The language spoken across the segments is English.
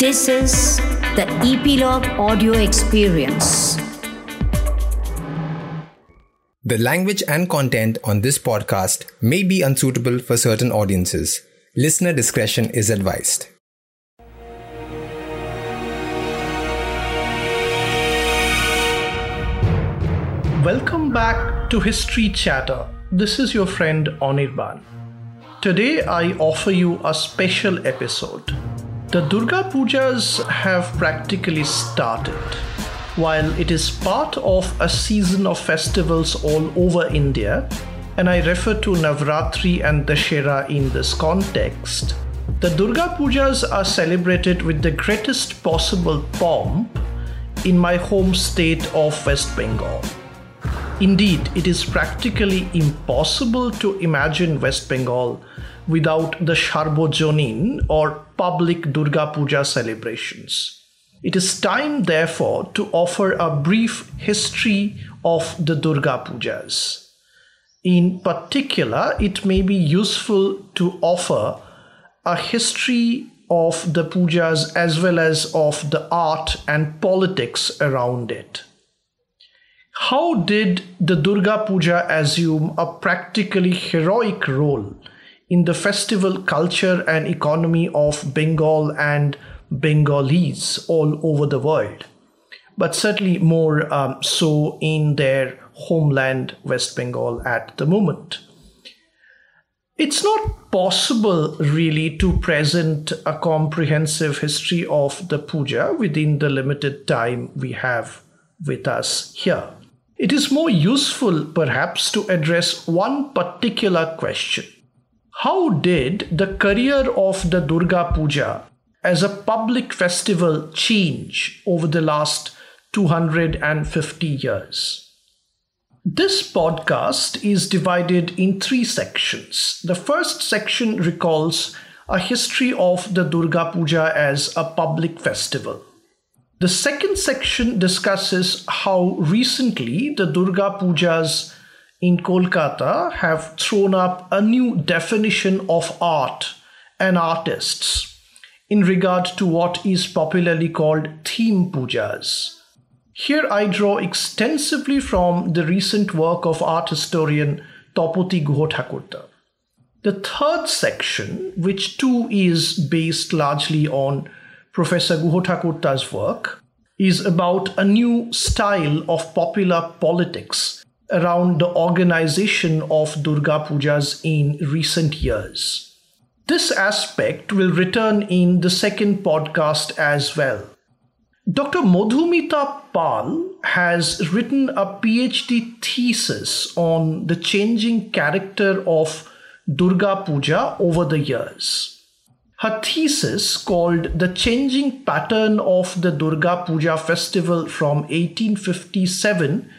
This is the Epilogue Audio Experience. The language and content on this podcast may be unsuitable for certain audiences. Listener discretion is advised. Welcome back to History Chatter. This is your friend Anirban. Today I offer you a special episode. The Durga Pujas have practically started. While it is part of a season of festivals all over India, and I refer to Navratri and Dashera in this context, the Durga Pujas are celebrated with the greatest possible pomp in my home state of West Bengal. Indeed, it is practically impossible to imagine West Bengal without the Sharbojonin or public Durga Puja celebrations. It is time, therefore, to offer a brief history of the Durga Pujas. In particular, it may be useful to offer a history of the pujas as well as of the art and politics around it. How did the Durga Puja assume a practically heroic role in the festival culture and economy of Bengal and Bengalis all over the world? But certainly more um, so in their homeland, West Bengal, at the moment. It's not possible really to present a comprehensive history of the puja within the limited time we have with us here. It is more useful, perhaps, to address one particular question How did the career of the Durga Puja as a public festival change over the last 250 years? This podcast is divided in three sections. The first section recalls a history of the Durga Puja as a public festival. The second section discusses how recently the Durga Pujas in Kolkata have thrown up a new definition of art and artists in regard to what is popularly called theme pujas. Here I draw extensively from the recent work of art historian Tapati Guha The third section, which too is based largely on Professor Guha work, is about a new style of popular politics around the organization of Durga Pujas in recent years. This aspect will return in the second podcast as well. Dr. Madhumita Pal has written a PhD thesis on the changing character of Durga Puja over the years. Her thesis, called The Changing Pattern of the Durga Puja Festival from 1857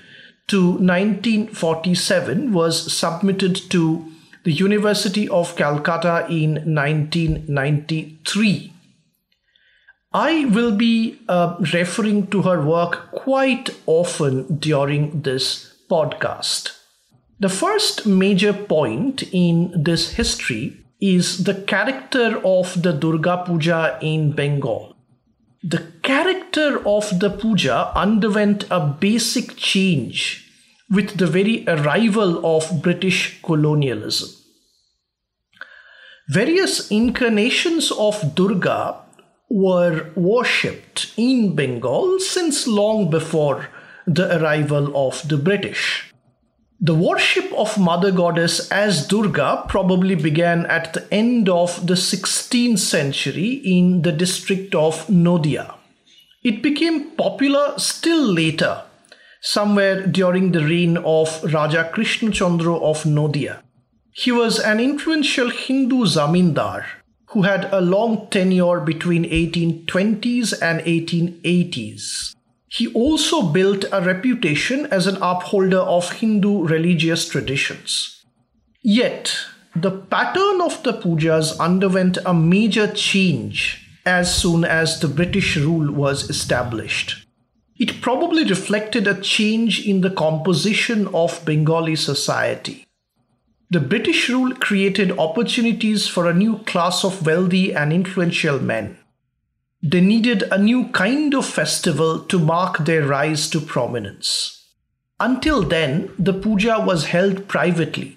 to 1947, was submitted to the University of Calcutta in 1993. I will be uh, referring to her work quite often during this podcast. The first major point in this history is the character of the Durga Puja in Bengal. The character of the puja underwent a basic change with the very arrival of British colonialism. Various incarnations of Durga were worshipped in Bengal since long before the arrival of the British. The worship of Mother Goddess as Durga probably began at the end of the 16th century in the district of Nodia. It became popular still later, somewhere during the reign of Raja Krishna Chandra of Nodia. He was an influential Hindu zamindar who had a long tenure between 1820s and 1880s. He also built a reputation as an upholder of Hindu religious traditions. Yet, the pattern of the pujas underwent a major change as soon as the British rule was established. It probably reflected a change in the composition of Bengali society. The British rule created opportunities for a new class of wealthy and influential men. They needed a new kind of festival to mark their rise to prominence. Until then, the puja was held privately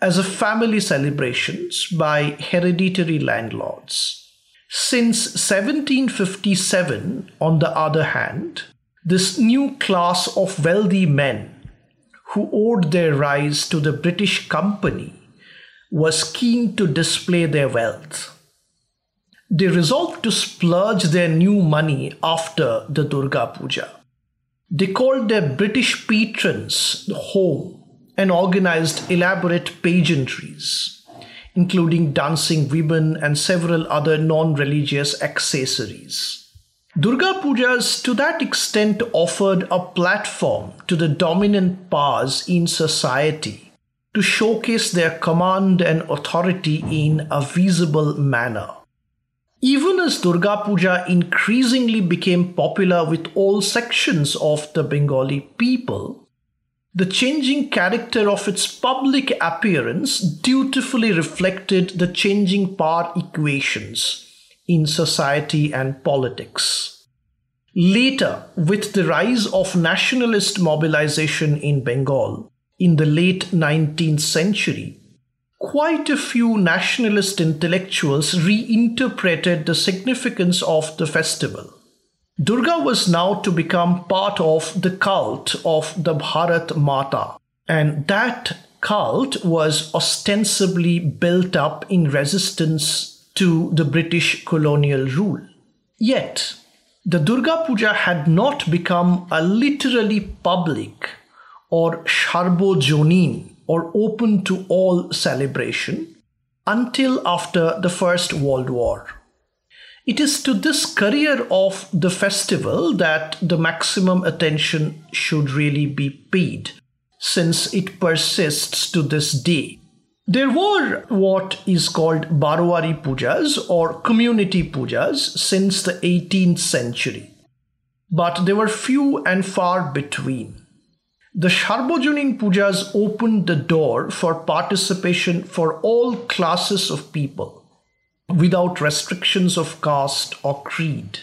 as a family celebrations by hereditary landlords. Since 1757, on the other hand, this new class of wealthy men who owed their rise to the British Company was keen to display their wealth. They resolved to splurge their new money after the Durga Puja. They called their British patrons home and organized elaborate pageantries, including dancing women and several other non religious accessories. Durga Pujas to that extent offered a platform to the dominant powers in society to showcase their command and authority in a visible manner. Even as Durga Puja increasingly became popular with all sections of the Bengali people, the changing character of its public appearance dutifully reflected the changing power equations in society and politics. Later, with the rise of nationalist mobilization in Bengal in the late 19th century, quite a few nationalist intellectuals reinterpreted the significance of the festival. Durga was now to become part of the cult of the Bharat Mata, and that cult was ostensibly built up in resistance to the British colonial rule. Yet, the Durga Puja had not become a literally public or Sharbojonin or open to all celebration until after the First World War. It is to this career of the festival that the maximum attention should really be paid, since it persists to this day. There were what is called Barwari pujas or community pujas since the 18th century, but they were few and far between. The Sharbojonin pujas opened the door for participation for all classes of people without restrictions of caste or creed.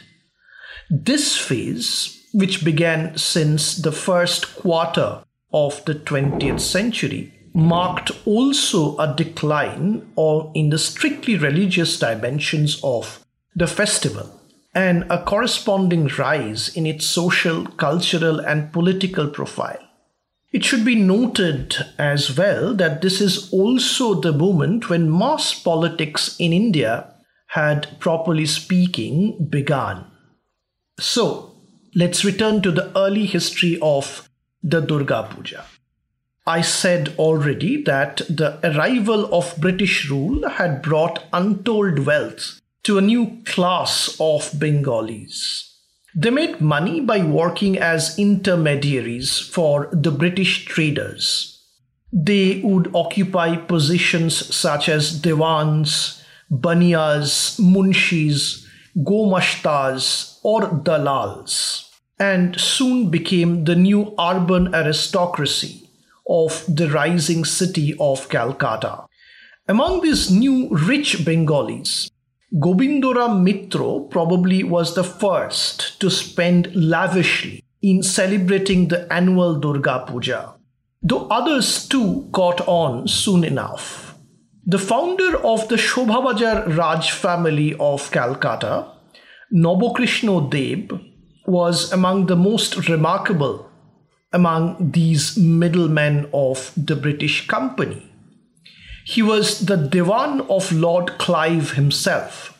This phase, which began since the first quarter of the 20th century, marked also a decline or in the strictly religious dimensions of the festival and a corresponding rise in its social, cultural, and political profile. It should be noted as well that this is also the moment when mass politics in India had, properly speaking, begun. So, let's return to the early history of the Durga Puja. I said already that the arrival of British rule had brought untold wealth to a new class of Bengalis. They made money by working as intermediaries for the British traders. They would occupy positions such as Devans, Baniyas, Munshis, Gomashtas, or Dalals, and soon became the new urban aristocracy of the rising city of Calcutta. Among these new rich Bengalis, Gobindoram Mitro probably was the first to spend lavishly in celebrating the annual Durga Puja, though others too caught on soon enough. The founder of the Shobhabajar Raj family of Calcutta, Nobokrishno Deb, was among the most remarkable among these middlemen of the British Company. He was the Diwan of Lord Clive himself.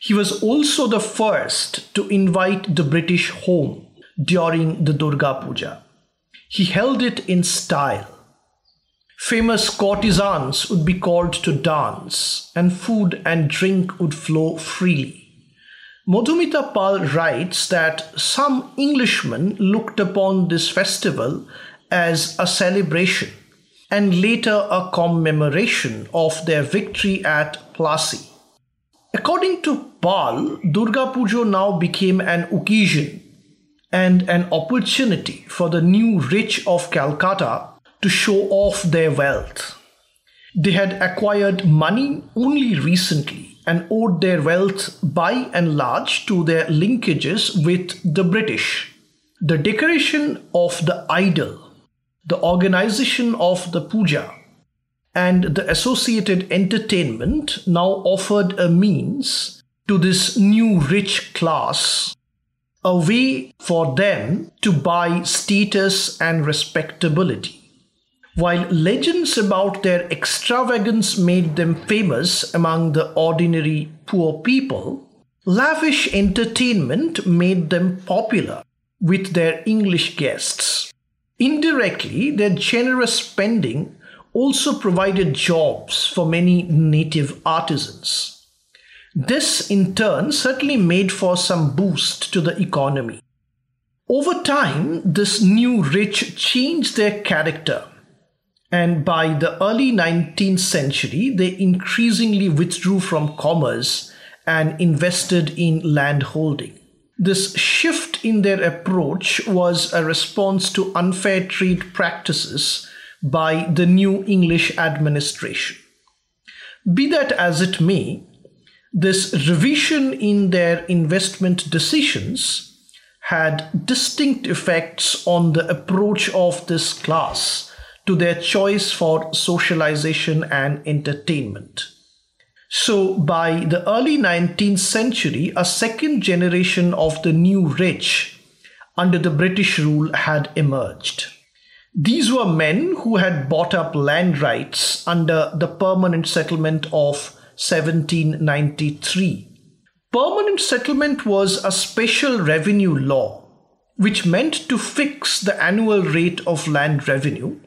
He was also the first to invite the British home during the Durga Puja. He held it in style. Famous courtesans would be called to dance, and food and drink would flow freely. Madhumita Pal writes that some Englishmen looked upon this festival as a celebration and later a commemoration of their victory at Plassey. According to Pal, Durga Puja now became an occasion and an opportunity for the new rich of Calcutta to show off their wealth. They had acquired money only recently and owed their wealth by and large to their linkages with the British. The decoration of the idol, the organization of the puja, and the associated entertainment now offered a means to this new rich class, a way for them to buy status and respectability. While legends about their extravagance made them famous among the ordinary poor people, lavish entertainment made them popular with their English guests. Indirectly, their generous spending also provided jobs for many native artisans. This, in turn, certainly made for some boost to the economy. Over time, this new rich changed their character and by the early 19th century, they increasingly withdrew from commerce and invested in land holding. This shift in their approach was a response to unfair trade practices by the new English administration. Be that as it may, this revision in their investment decisions had distinct effects on the approach of this class to their choice for socialization and entertainment. So, by the early 19th century, a second generation of the new rich under the British rule had emerged. These were men who had bought up land rights under the Permanent Settlement of 1793. Permanent settlement was a special revenue law which meant to fix the annual rate of land revenue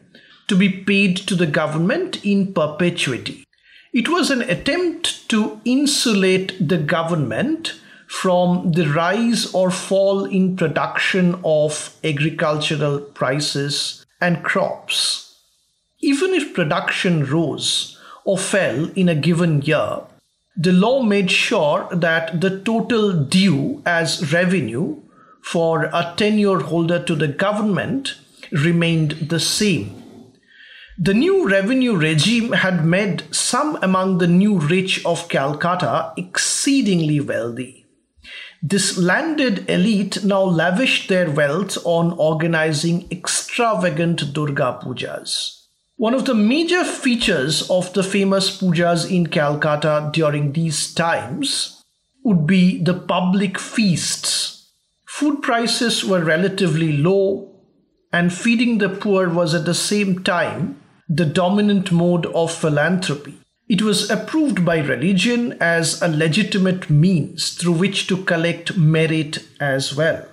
to be paid to the government in perpetuity. It was an attempt to insulate the government from the rise or fall in production of agricultural prices and crops. Even if production rose or fell in a given year, the law made sure that the total due as revenue for a tenure holder to the government remained the same. The new revenue regime had made some among the new rich of Calcutta exceedingly wealthy. This landed elite now lavished their wealth on organizing extravagant Durga pujas. One of the major features of the famous pujas in Calcutta during these times would be the public feasts. Food prices were relatively low, and feeding the poor was at the same time the dominant mode of philanthropy. It was approved by religion as a legitimate means through which to collect merit as well.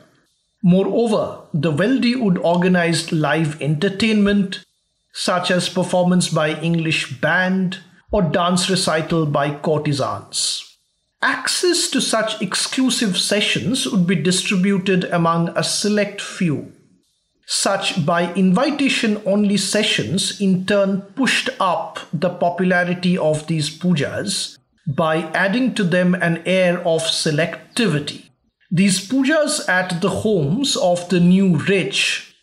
Moreover, the wealthy would organize live entertainment, such as performance by English band or dance recital by courtesans. Access to such exclusive sessions would be distributed among a select few such by invitation only sessions in turn pushed up the popularity of these pujas by adding to them an air of selectivity. These pujas at the homes of the new rich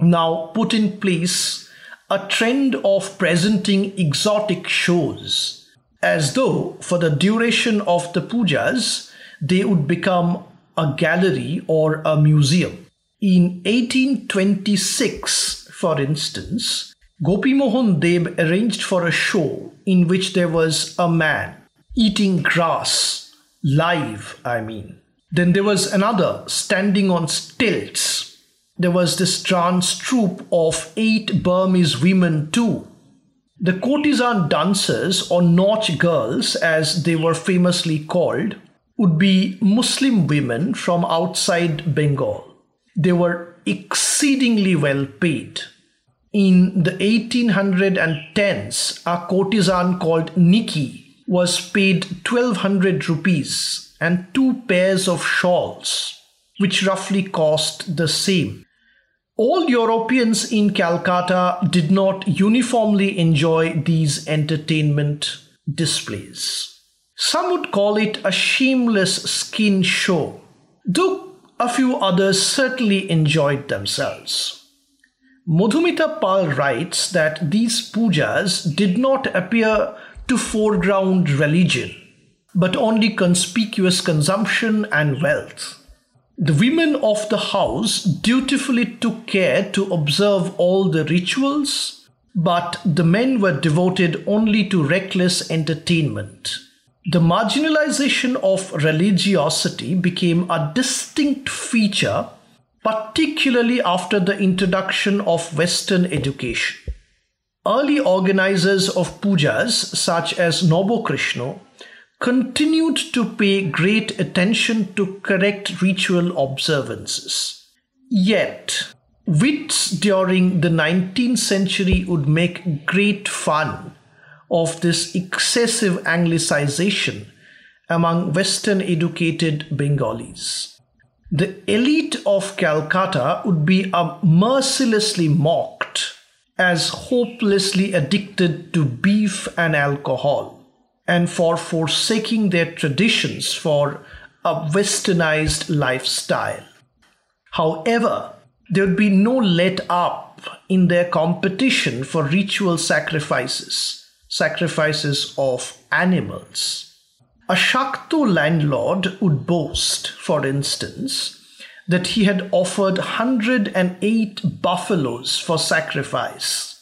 now put in place a trend of presenting exotic shows, as though for the duration of the pujas they would become a gallery or a museum. In 1826, for instance, Gopi Mohan Deb arranged for a show in which there was a man eating grass, live, I mean. Then there was another standing on stilts. There was this trance troupe of eight Burmese women, too. The courtesan dancers, or Nautch girls as they were famously called, would be Muslim women from outside Bengal. They were exceedingly well paid. In the 1810s, a courtesan called Nikki was paid 1200 rupees and two pairs of shawls, which roughly cost the same. All Europeans in Calcutta did not uniformly enjoy these entertainment displays. Some would call it a shameless skin show, though a few others certainly enjoyed themselves. Madhumita Pal writes that these pujas did not appear to foreground religion, but only conspicuous consumption and wealth. The women of the house dutifully took care to observe all the rituals, but the men were devoted only to reckless entertainment. The marginalization of religiosity became a distinct feature, particularly after the introduction of Western education. Early organizers of pujas, such as Nobokrishna, continued to pay great attention to correct ritual observances. Yet, wits during the 19th century would make great fun of this excessive anglicization among Western educated Bengalis. The elite of Calcutta would be um, mercilessly mocked as hopelessly addicted to beef and alcohol and for forsaking their traditions for a westernized lifestyle. However, there would be no let up in their competition for ritual sacrifices, sacrifices of animals. A Shakto landlord would boast, for instance, that he had offered 108 buffaloes for sacrifice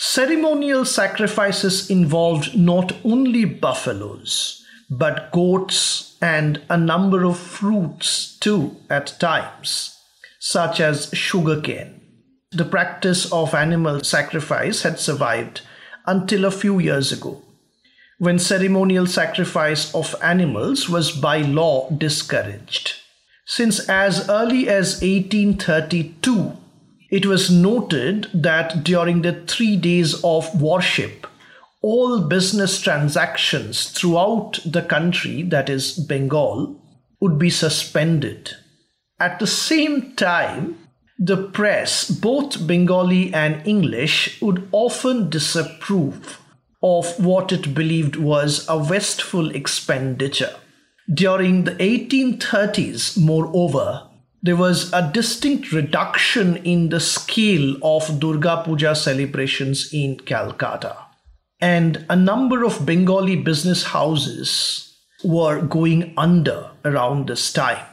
Ceremonial sacrifices involved not only buffaloes, but goats and a number of fruits too at times, such as sugarcane. The practice of animal sacrifice had survived until a few years ago, when ceremonial sacrifice of animals was by law discouraged. Since as early as 1832, it was noted that during the three days of worship, all business transactions throughout the country, that is Bengal, would be suspended. At the same time, the press, both Bengali and English, would often disapprove of what it believed was a wasteful expenditure. During the 1830s, moreover, there was a distinct reduction in the scale of Durga Puja celebrations in Calcutta. And a number of Bengali business houses were going under around this time.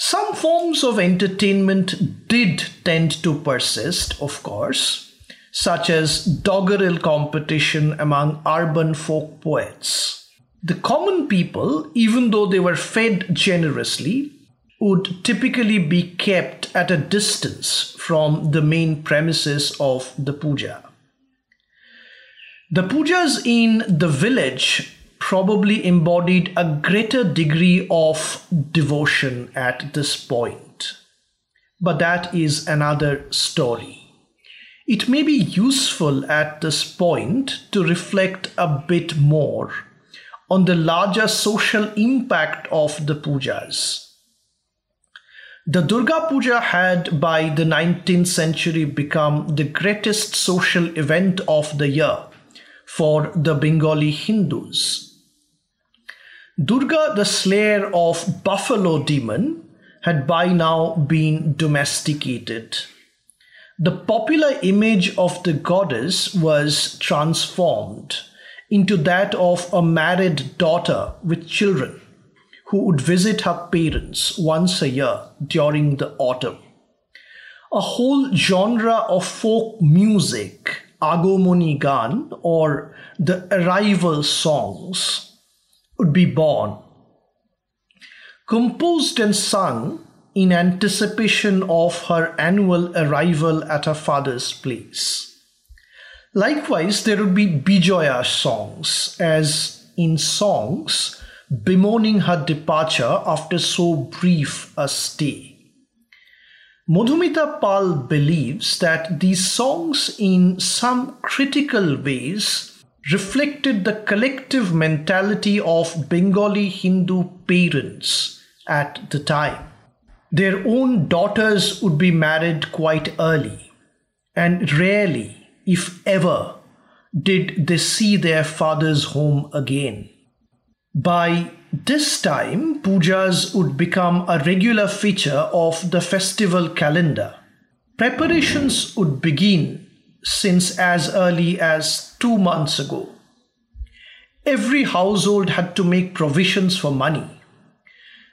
Some forms of entertainment did tend to persist, of course, such as doggerel competition among urban folk poets. The common people, even though they were fed generously, would typically be kept at a distance from the main premises of the puja. The pujas in the village probably embodied a greater degree of devotion at this point. But that is another story. It may be useful at this point to reflect a bit more on the larger social impact of the pujas the Durga Puja had by the 19th century become the greatest social event of the year for the Bengali Hindus. Durga, the slayer of buffalo demon, had by now been domesticated. The popular image of the goddess was transformed into that of a married daughter with children who would visit her parents once a year during the autumn. A whole genre of folk music, Agomoni Gan, or the arrival songs, would be born. Composed and sung in anticipation of her annual arrival at her father's place. Likewise, there would be Bijoya songs, as in songs, bemoaning her departure after so brief a stay. Madhumita Pal believes that these songs, in some critical ways, reflected the collective mentality of Bengali Hindu parents at the time. Their own daughters would be married quite early, and rarely, if ever, did they see their father's home again. By this time, pujas would become a regular feature of the festival calendar. Preparations would begin since as early as two months ago. Every household had to make provisions for money.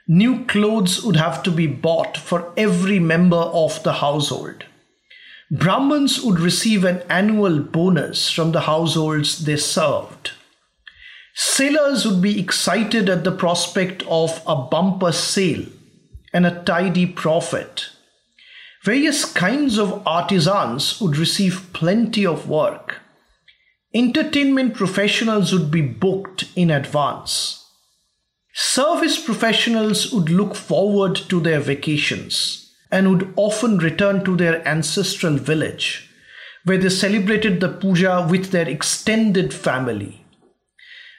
New clothes would have to be bought for every member of the household. Brahmins would receive an annual bonus from the households they served. Sailors would be excited at the prospect of a bumper sale and a tidy profit. Various kinds of artisans would receive plenty of work. Entertainment professionals would be booked in advance. Service professionals would look forward to their vacations and would often return to their ancestral village, where they celebrated the puja with their extended family.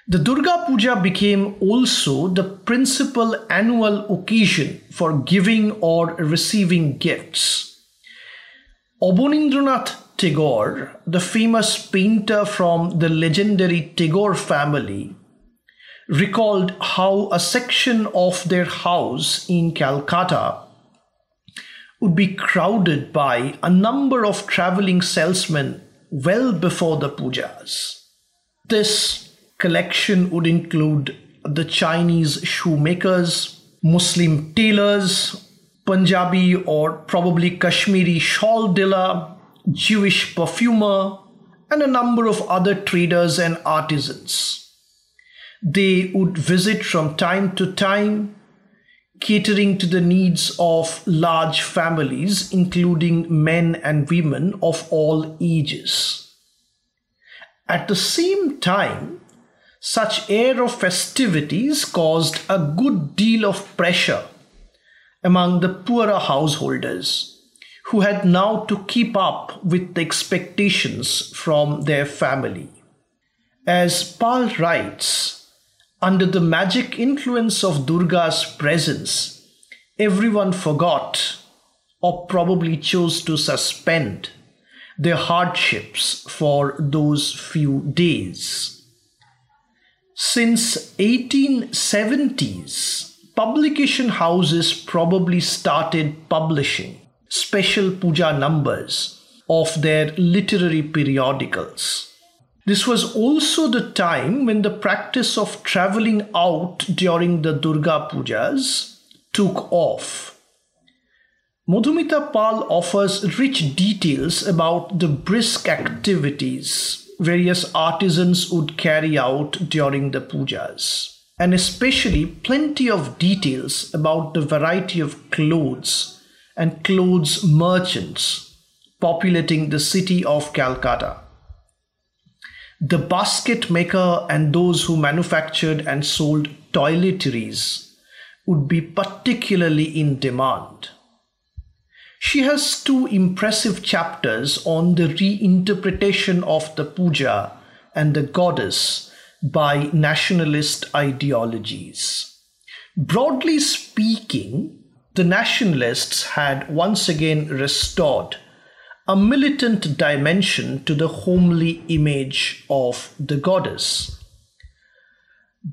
The Durga Puja became also the principal annual occasion for giving or receiving gifts. Abanindranath Tagore, the famous painter from the legendary Tagore family, recalled how a section of their house in Calcutta would be crowded by a number of traveling salesmen well before the pujas. This collection would include the Chinese shoemakers, Muslim tailors, Punjabi or probably Kashmiri shawl dealer, Jewish perfumer, and a number of other traders and artisans. They would visit from time to time, catering to the needs of large families, including men and women of all ages. At the same time, such air of festivities caused a good deal of pressure among the poorer householders who had now to keep up with the expectations from their family. As Pal writes, under the magic influence of Durga's presence, everyone forgot or probably chose to suspend their hardships for those few days. Since 1870s, publication houses probably started publishing special puja numbers of their literary periodicals. This was also the time when the practice of traveling out during the Durga Pujas took off. Madhumita Pal offers rich details about the brisk activities various artisans would carry out during the pujas, and especially plenty of details about the variety of clothes and clothes merchants populating the city of Calcutta. The basket maker and those who manufactured and sold toiletries would be particularly in demand. She has two impressive chapters on the reinterpretation of the puja and the goddess by nationalist ideologies. Broadly speaking, the nationalists had once again restored a militant dimension to the homely image of the goddess.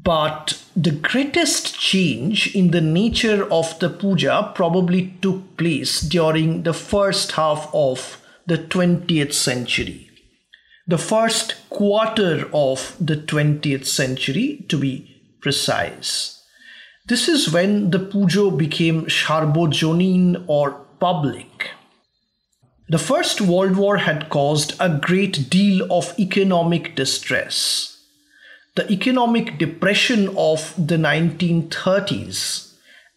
But the greatest change in the nature of the puja probably took place during the first half of the 20th century. The first quarter of the 20th century, to be precise. This is when the pujo became Sarbojanin or public. The First World War had caused a great deal of economic distress the economic depression of the 1930s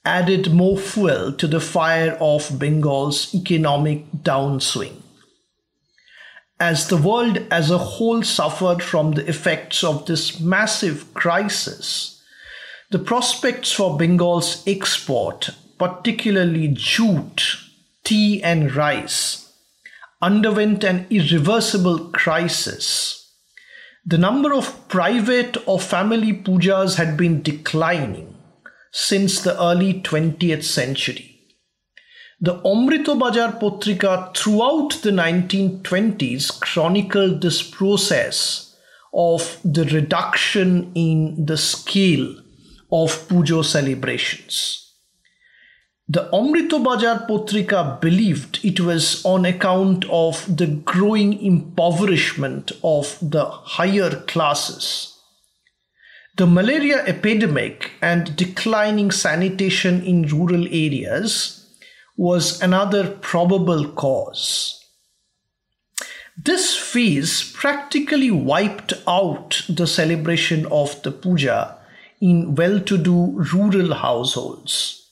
added more fuel to the fire of Bengal's economic downswing. As the world as a whole suffered from the effects of this massive crisis, the prospects for Bengal's export, particularly jute, tea, and rice, underwent an irreversible crisis the number of private or family pujas had been declining since the early 20th century. The Amritobajar Potrika throughout the 1920s chronicled this process of the reduction in the scale of pujo celebrations. The Amritobajar Potrika believed it was on account of the growing impoverishment of the higher classes. The malaria epidemic and declining sanitation in rural areas was another probable cause. This phase practically wiped out the celebration of the puja in well to do rural households.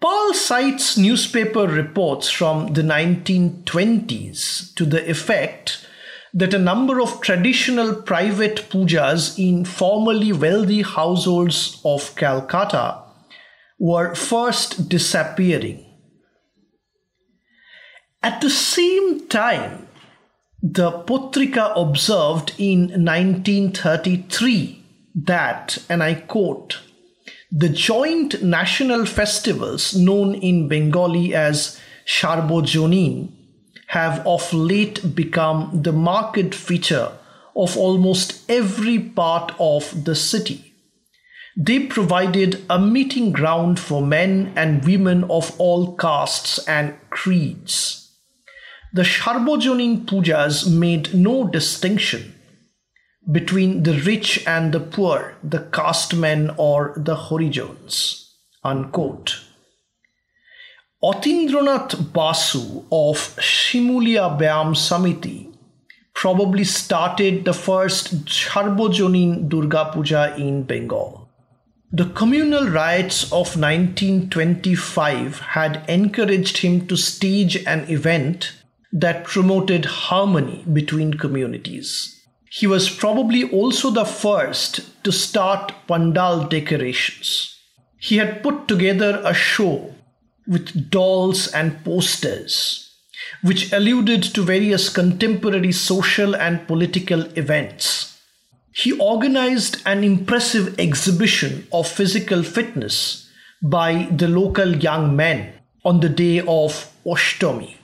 Pal cites newspaper reports from the 1920s to the effect that a number of traditional private pujas in formerly wealthy households of Calcutta were first disappearing. At the same time, the Potrika observed in 1933 that, and I quote, the joint national festivals known in Bengali as Sarbojonin have of late become the marked feature of almost every part of the city. They provided a meeting ground for men and women of all castes and creeds. The Sarbojonin pujas made no distinction between the rich and the poor, the caste men or the Harijans. Unquote. Atindranath Basu of Shimulia Byam Samiti probably started the first Sarbojonin Durga Puja in Bengal. The communal riots of 1925 had encouraged him to stage an event that promoted harmony between communities. He was probably also the first to start pandal decorations. He had put together a show with dolls and posters, which alluded to various contemporary social and political events. He organized an impressive exhibition of physical fitness by the local young men on the day of Oshtami.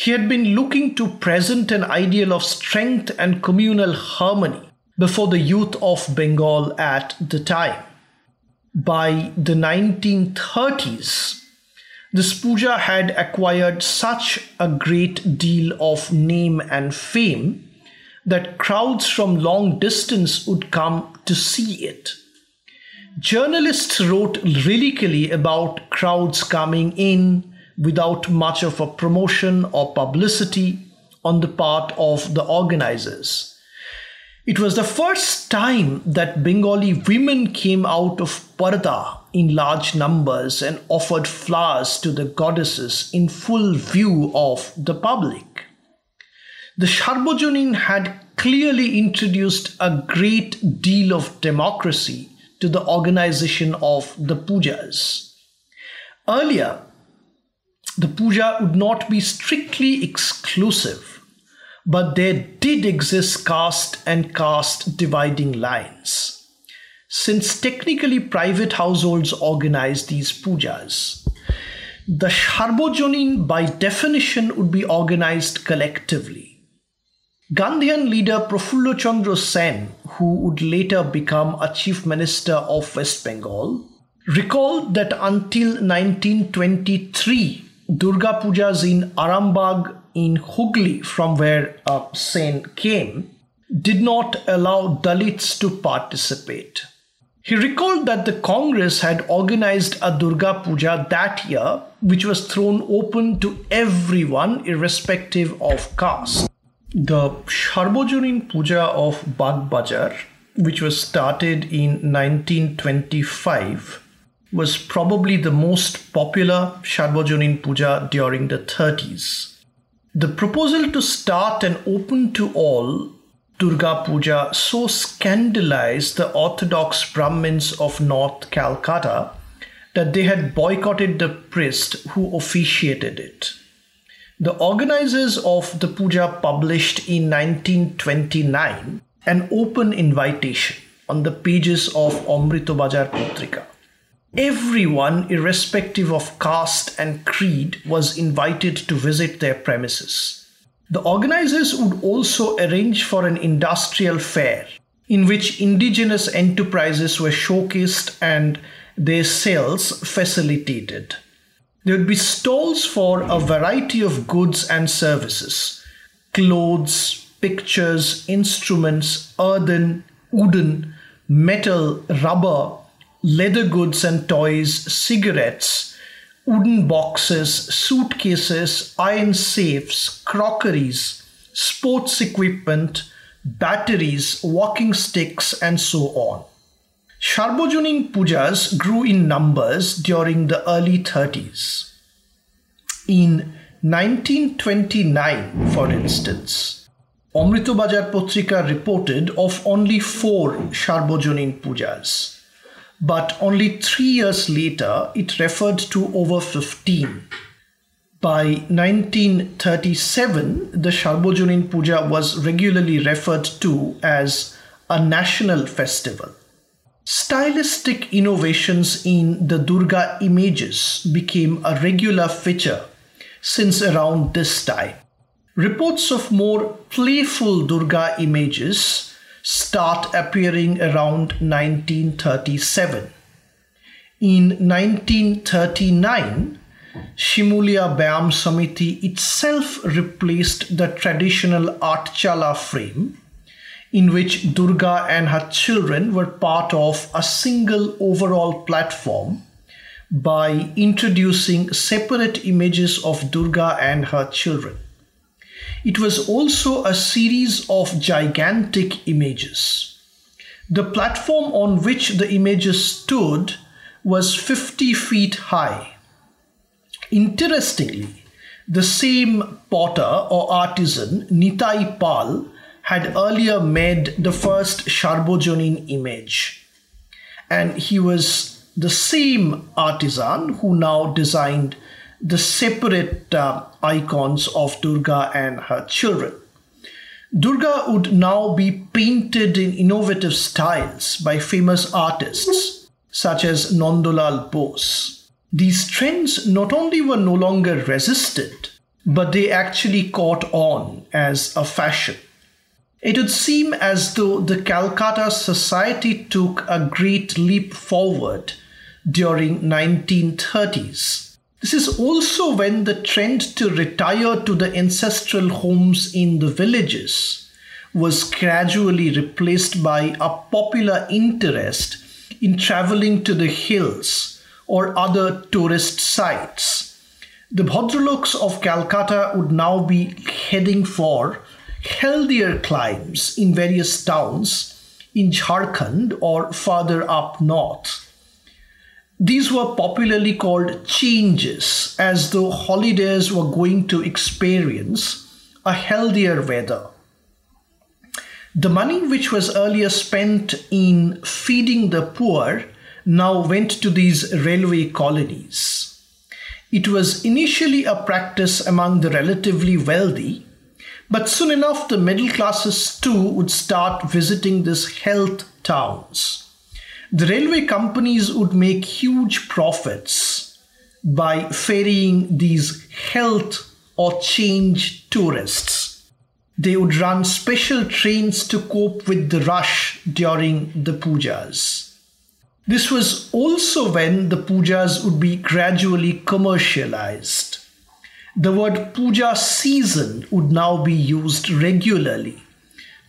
He had been looking to present an ideal of strength and communal harmony before the youth of Bengal at the time. By the 1930s, this puja had acquired such a great deal of name and fame that crowds from long distance would come to see it. Journalists wrote lyrically about crowds coming in, without much of a promotion or publicity on the part of the organizers. It was the first time that Bengali women came out of Parda in large numbers and offered flowers to the goddesses in full view of the public. The Sarbojonin had clearly introduced a great deal of democracy to the organization of the pujas. Earlier, the puja would not be strictly exclusive, but there did exist caste and caste dividing lines. Since technically private households organized these pujas, the Sarbojonin by definition would be organized collectively. Gandhian leader Prafullo Chandra Sen, who would later become a chief minister of West Bengal, recalled that until 1923, Durga Pujas in Arambagh in Hooghly, from where uh, Sen came, did not allow Dalits to participate. He recalled that the Congress had organized a Durga Puja that year, which was thrown open to everyone, irrespective of caste. The Sarbojonin Puja of Bagbajar, which was started in 1925, was probably the most popular Sarbojonin Puja during the 30s. The proposal to start an open to all Durga Puja so scandalized the Orthodox Brahmins of North Calcutta that they had boycotted the priest who officiated it. The organizers of the puja published in 1929 an open invitation on the pages of Amritobajar Potrika. Everyone, irrespective of caste and creed, was invited to visit their premises. The organizers would also arrange for an industrial fair in which indigenous enterprises were showcased and their sales facilitated. There would be stalls for a variety of goods and services clothes, pictures, instruments, earthen, wooden, metal, rubber, leather goods and toys, cigarettes, wooden boxes, suitcases, iron safes, crockeries, sports equipment, batteries, walking sticks, and so on. Sharbojanin pujas grew in numbers during the early 30s. In 1929, for instance, Amritobajar Potrika reported of only four Sharbojanin pujas, but only three years later it referred to over 15. By 1937, the Sharbojanin Puja was regularly referred to as a national festival. Stylistic innovations in the Durga images became a regular feature since around this time. Reports of more playful Durga images start appearing around 1937. In 1939, Shimulia Byayam Samiti itself replaced the traditional Artchala frame in which Durga and her children were part of a single overall platform by introducing separate images of Durga and her children. It was also a series of gigantic images. The platform on which the images stood was 50 feet high. Interestingly, the same potter or artisan, Nitai Pal, had earlier made the first Sharbojanin image. And he was the same artisan who now designed the separate uh, icons of Durga and her children. Durga would now be painted in innovative styles by famous artists such as Nandalal Bose. These trends not only were no longer resisted, but they actually caught on as a fashion. It would seem as though the Calcutta society took a great leap forward during 1930s. This is also when the trend to retire to the ancestral homes in the villages was gradually replaced by a popular interest in traveling to the hills or other tourist sites. The Bhadraloks of Calcutta would now be heading for healthier climes in various towns in Jharkhand or farther up north. These were popularly called changes, as though holidays were going to experience a healthier weather. The money which was earlier spent in feeding the poor now went to these railway colonies. It was initially a practice among the relatively wealthy but soon enough, the middle classes too would start visiting these health towns. The railway companies would make huge profits by ferrying these health or change tourists. They would run special trains to cope with the rush during the pujas. This was also when the pujas would be gradually commercialized. The word puja season would now be used regularly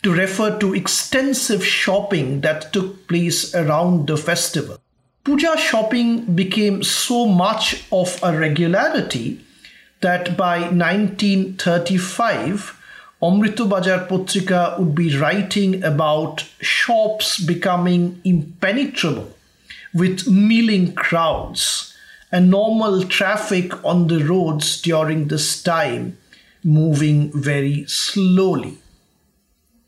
to refer to extensive shopping that took place around the festival. Puja shopping became so much of a regularity that by 1935, Amrito Bajar Potrika would be writing about shops becoming impenetrable with milling crowds and normal traffic on the roads during this time moving very slowly.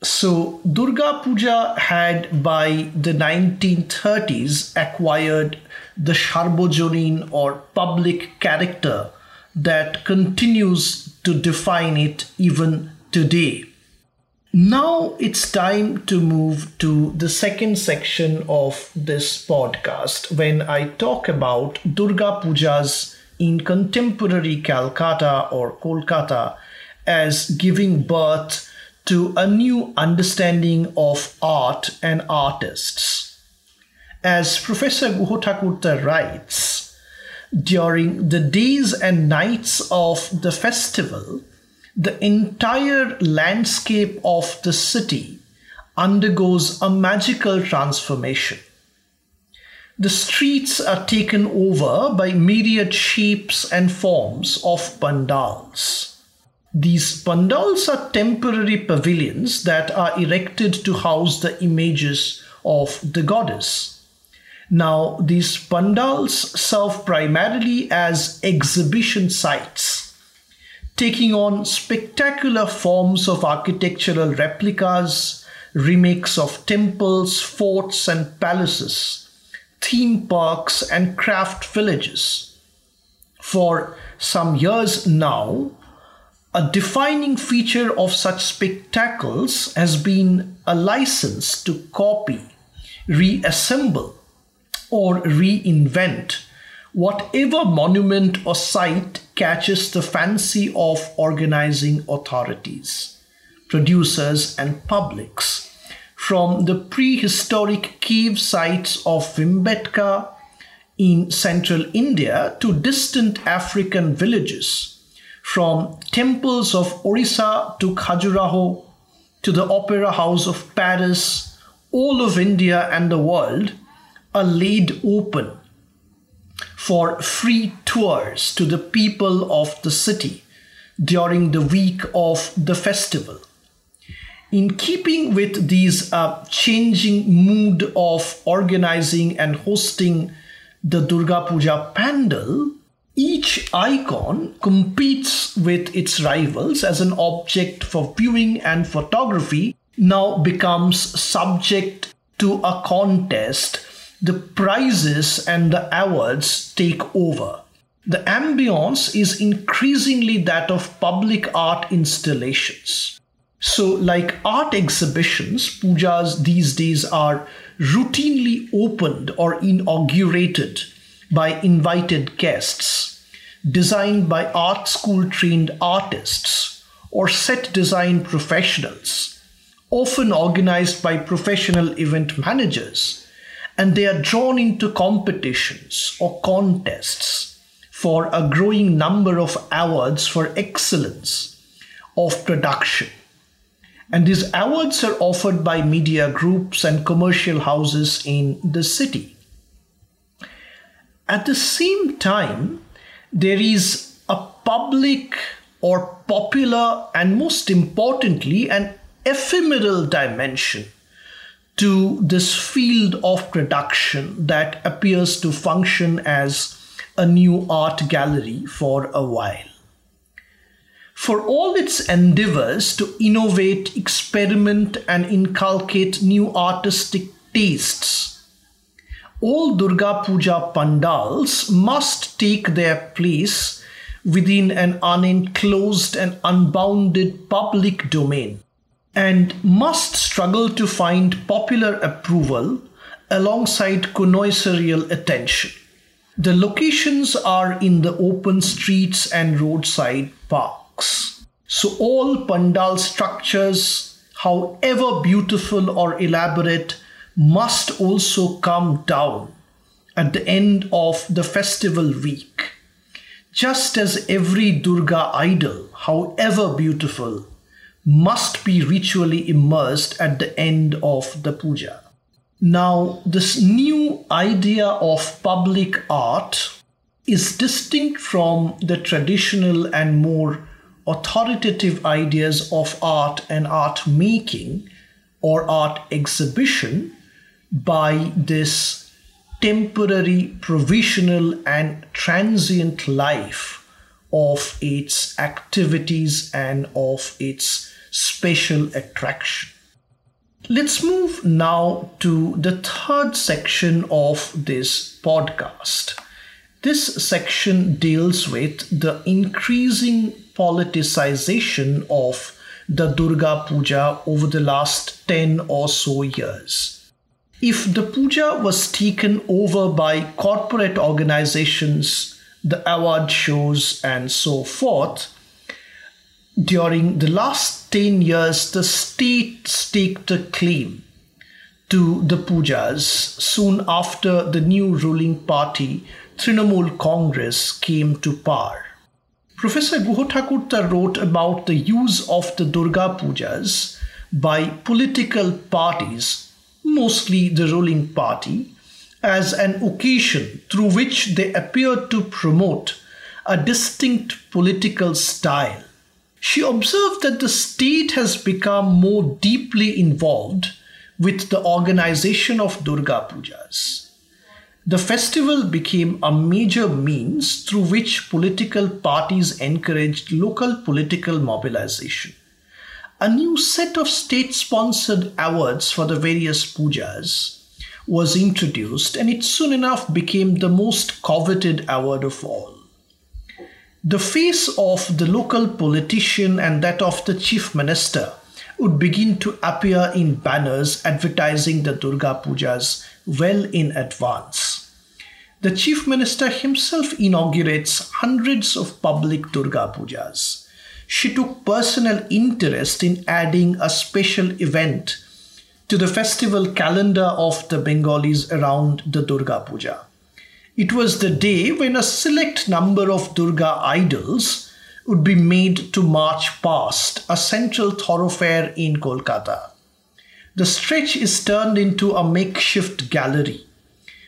So, Durga Puja had by the 1930s acquired the Sharbojanin or public character that continues to define it even today. Now it's time to move to the second section of this podcast when I talk about Durga Pujas in contemporary Calcutta or Kolkata as giving birth to a new understanding of art and artists. As Professor Guha writes, during the days and nights of the festival, the entire landscape of the city undergoes a magical transformation. The streets are taken over by myriad shapes and forms of pandals. These pandals are temporary pavilions that are erected to house the images of the goddess. Now, these pandals serve primarily as exhibition sites, taking on spectacular forms of architectural replicas, remakes of temples, forts, and palaces, theme parks, and craft villages. For some years now, a defining feature of such spectacles has been a license to copy, reassemble, or reinvent whatever monument or site catches the fancy of organizing authorities, producers, and publics, from the prehistoric cave sites of Bhimbetka in central India to distant African villages from temples of Orissa to Khajuraho to the Opera House of Paris, all of India and the world are laid open for free tours to the people of the city during the week of the festival. In keeping with these uh, changing mood of organizing and hosting the Durga Puja pandal, each icon competes with its rivals as an object for viewing and photography now becomes subject to a contest. The prizes and the awards take over. The ambience is increasingly that of public art installations. So, like art exhibitions, pujas these days are routinely opened or inaugurated by invited guests, designed by art school trained artists or set design professionals, often organized by professional event managers, and they are drawn into competitions or contests for a growing number of awards for excellence of production. And these awards are offered by media groups and commercial houses in the city. At the same time, there is a public or popular, and most importantly, an ephemeral dimension to this field of production that appears to function as a new art gallery for a while. For all its endeavors to innovate, experiment, and inculcate new artistic tastes, all Durga Puja pandals must take their place within an unenclosed and unbounded public domain and must struggle to find popular approval alongside connoisseurial attention. The locations are in the open streets and roadside parks. So, all pandal structures, however beautiful or elaborate, must also come down at the end of the festival week. Just as every Durga idol, however beautiful, must be ritually immersed at the end of the puja. Now, this new idea of public art is distinct from the traditional and more authoritative ideas of art and art making or art exhibition by this temporary, provisional, and transient life of its activities and of its special attraction. Let's move now to the third section of this podcast. This section deals with the increasing politicization of the Durga Puja over the last 10 or so years if the puja was taken over by corporate organizations, the award shows, and so forth, during the last 10 years, the state staked a claim to the pujas soon after the new ruling party, Trinamool Congress, came to power. Professor Guha Thakurta wrote about the use of the Durga pujas by political parties, mostly the ruling party, as an occasion through which they appeared to promote a distinct political style. She observed that the state has become more deeply involved with the organization of Durga Pujas. The festival became a major means through which political parties encouraged local political mobilization. A new set of state sponsored awards for the various pujas was introduced, and it soon enough became the most coveted award of all. The face of the local politician and that of the chief minister would begin to appear in banners advertising the Durga Pujas well in advance. The chief minister himself inaugurates hundreds of public Durga Pujas. She took personal interest in adding a special event to the festival calendar of the Bengalis around the Durga Puja. It was the day when a select number of Durga idols would be made to march past a central thoroughfare in Kolkata. The stretch is turned into a makeshift gallery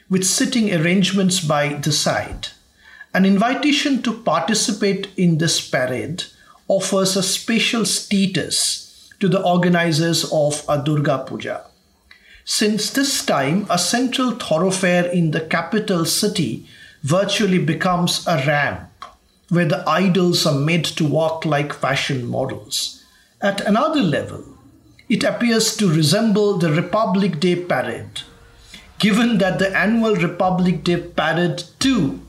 with sitting arrangements by the side. An invitation to participate in this parade offers a special status to the organizers of a Durga Puja. Since this time, a central thoroughfare in the capital city virtually becomes a ramp where the idols are made to walk like fashion models. At another level, it appears to resemble the Republic Day parade, given that the annual Republic Day parade too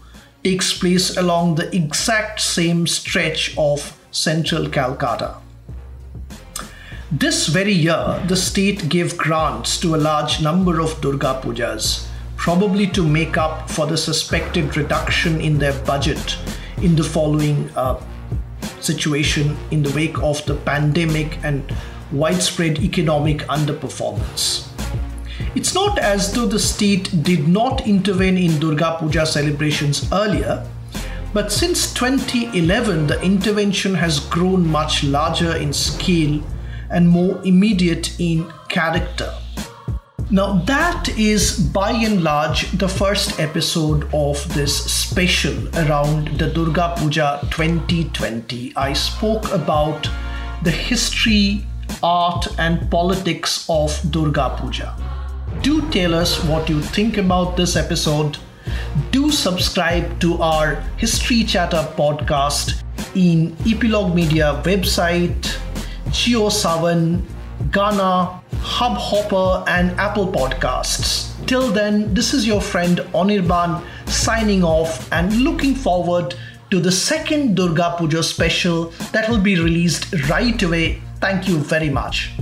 takes place along the exact same stretch of central Calcutta. This very year, the state gave grants to a large number of Durga Pujas, probably to make up for the suspected reduction in their budget in the following uh, situation in the wake of the pandemic and widespread economic underperformance. It's not as though the state did not intervene in Durga Puja celebrations earlier, but since 2011, the intervention has grown much larger in scale and more immediate in character. Now, that is by and large the first episode of this special around the Durga Puja 2020. I spoke about the history, art, and politics of Durga Puja. Do tell us what you think about this episode. Do subscribe to our History Chatter podcast in Epilogue Media website, JioSaavn, Gaana, Hubhopper, and Apple Podcasts. Till then, this is your friend Anirban signing off and looking forward to the second Durga Puja special that will be released right away. Thank you very much.